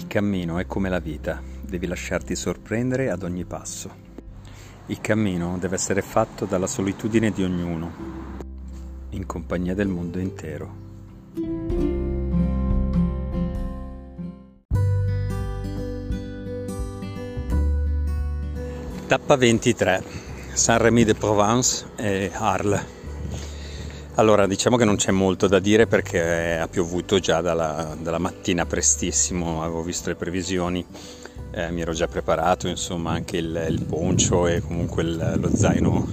Il cammino è come la vita, devi lasciarti sorprendere ad ogni passo. Il cammino deve essere fatto dalla solitudine di ognuno, in compagnia del mondo intero. Tappa 23, Saint-Rémy de Provence e Arles. Allora, diciamo che non c'è molto da dire perché ha piovuto già dalla, dalla mattina prestissimo, avevo visto le previsioni, eh, mi ero già preparato, insomma, anche il, il poncio e comunque il, lo zaino,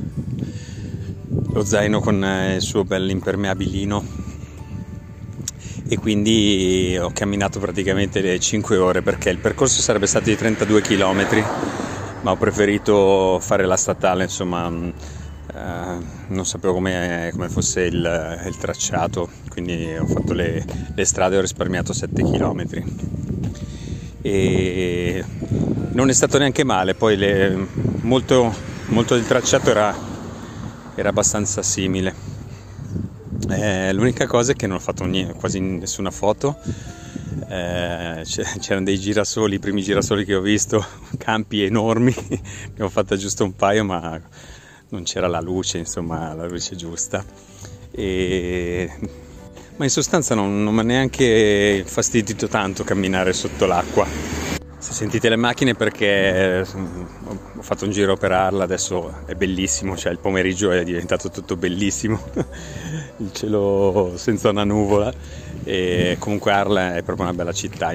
lo zaino con eh, il suo bel impermeabilino. E quindi ho camminato praticamente le 5 ore perché il percorso sarebbe stato di 32 km, ma ho preferito fare la statale, insomma eh, non sapevo come, come fosse il, il, tracciato, quindi ho fatto le, le strade e ho risparmiato 7 km. E non è stato neanche male, poi le, molto, molto, del tracciato era, era abbastanza simile. Eh, l'unica cosa è che non ho fatto niente, quasi nessuna foto. Eh, c'erano dei girasoli, i primi girasoli che ho visto, campi enormi, ne ho fatta giusto un paio, ma non c'era la luce, insomma, la luce giusta. E... Ma in sostanza non, non mi ha neanche fastidito tanto camminare sotto l'acqua. Se sentite le macchine perché mm, ho fatto un giro per Arla, adesso è bellissimo, cioè il pomeriggio è diventato tutto bellissimo, il cielo senza una nuvola e comunque Arla è proprio una bella città.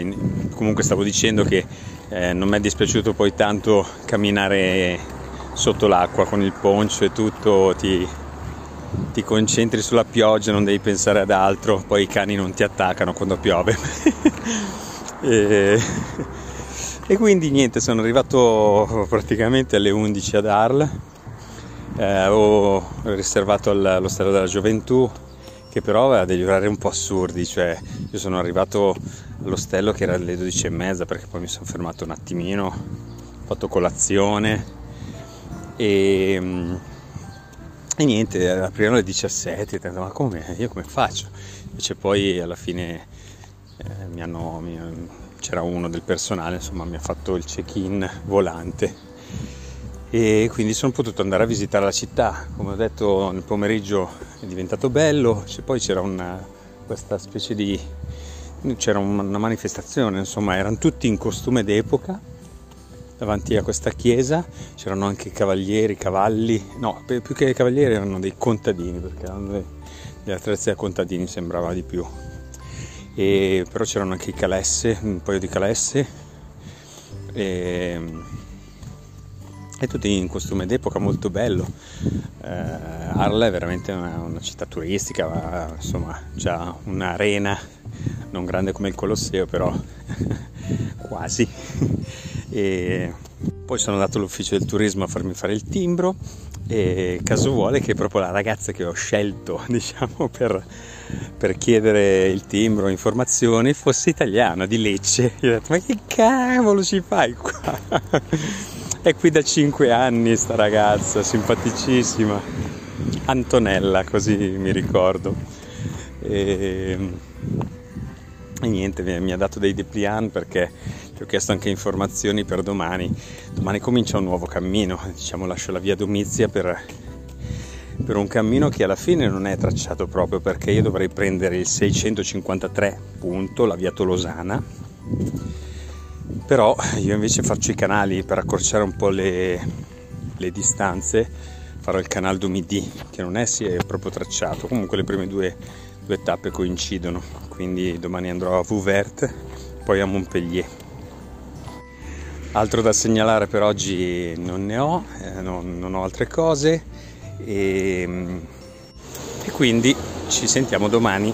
comunque stavo dicendo che eh, non mi è dispiaciuto poi tanto camminare sotto l'acqua con il poncio e tutto ti, ti concentri sulla pioggia, non devi pensare ad altro, poi i cani non ti attaccano quando piove. e, e, quindi niente, sono arrivato praticamente alle 11 ad Arles, eh, avevo riservato all'ostello della gioventù che però aveva degli orari un po' assurdi, cioè io sono arrivato all'ostello che era alle 12 e mezza perché poi mi sono fermato un attimino, ho fatto colazione e, mm, e niente, aprivano alle 17, ho ma come, io come faccio? Invece poi alla fine eh, mi hanno, mi, c'era uno del personale, insomma mi ha fatto il check-in volante e quindi sono potuto andare a visitare la città. Come ho detto nel pomeriggio è diventato bello, poi c'era una, questa specie di... c'era una manifestazione, insomma erano tutti in costume d'epoca davanti a questa chiesa c'erano anche cavalieri, cavalli, no, più che cavalieri erano dei contadini, perché erano degli attrezzi da contadini, sembrava di più. E, però c'erano anche i calesse, un paio di calesse, e, e tutti in costume d'epoca molto bello. Eh, Arla è veramente una, una città turistica, ma, insomma, già un'arena non grande come il Colosseo, però quasi e poi sono andato all'ufficio del turismo a farmi fare il timbro e caso vuole che proprio la ragazza che ho scelto diciamo per, per chiedere il timbro informazioni fosse italiana di Lecce. Io ho detto ma che cavolo ci fai qua? È qui da 5 anni sta ragazza simpaticissima. Antonella così mi ricordo. E, e niente mi ha dato dei dépliant perché ho chiesto anche informazioni per domani. Domani comincia un nuovo cammino, diciamo lascio la via Domizia per, per un cammino che alla fine non è tracciato proprio perché io dovrei prendere il 653 punto, la via Tolosana, però io invece faccio i canali per accorciare un po' le, le distanze, farò il canale du Midi che non è sì, è proprio tracciato, comunque le prime due, due tappe coincidono, quindi domani andrò a Vouvert, poi a Montpellier. Altro da segnalare per oggi non ne ho, eh, non, non, ho altre cose e, e quindi ci sentiamo domani.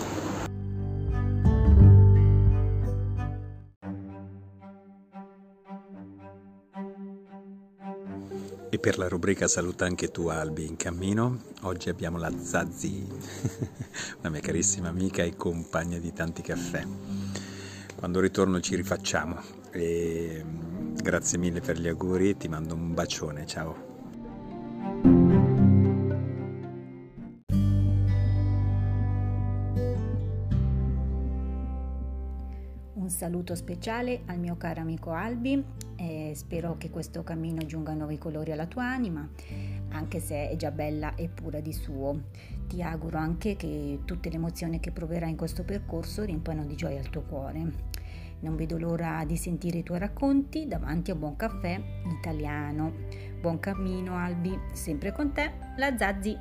E per la rubrica Saluta anche tu Albi in cammino, oggi abbiamo la Zazzi, una mia carissima amica e compagna di tanti caffè. Quando ritorno ci rifacciamo. E Grazie mille per gli auguri, ti mando un bacione, ciao. Un saluto speciale al mio caro amico Albi e spero che questo cammino giunga nuovi colori alla tua anima, anche se è già bella e pura di suo. Ti auguro anche che tutte le emozioni che proverai in questo percorso riempano di gioia il tuo cuore. Non vedo l'ora di sentire i tuoi racconti davanti a un buon caffè italiano. Buon cammino Albi, sempre con te, la Zazzi.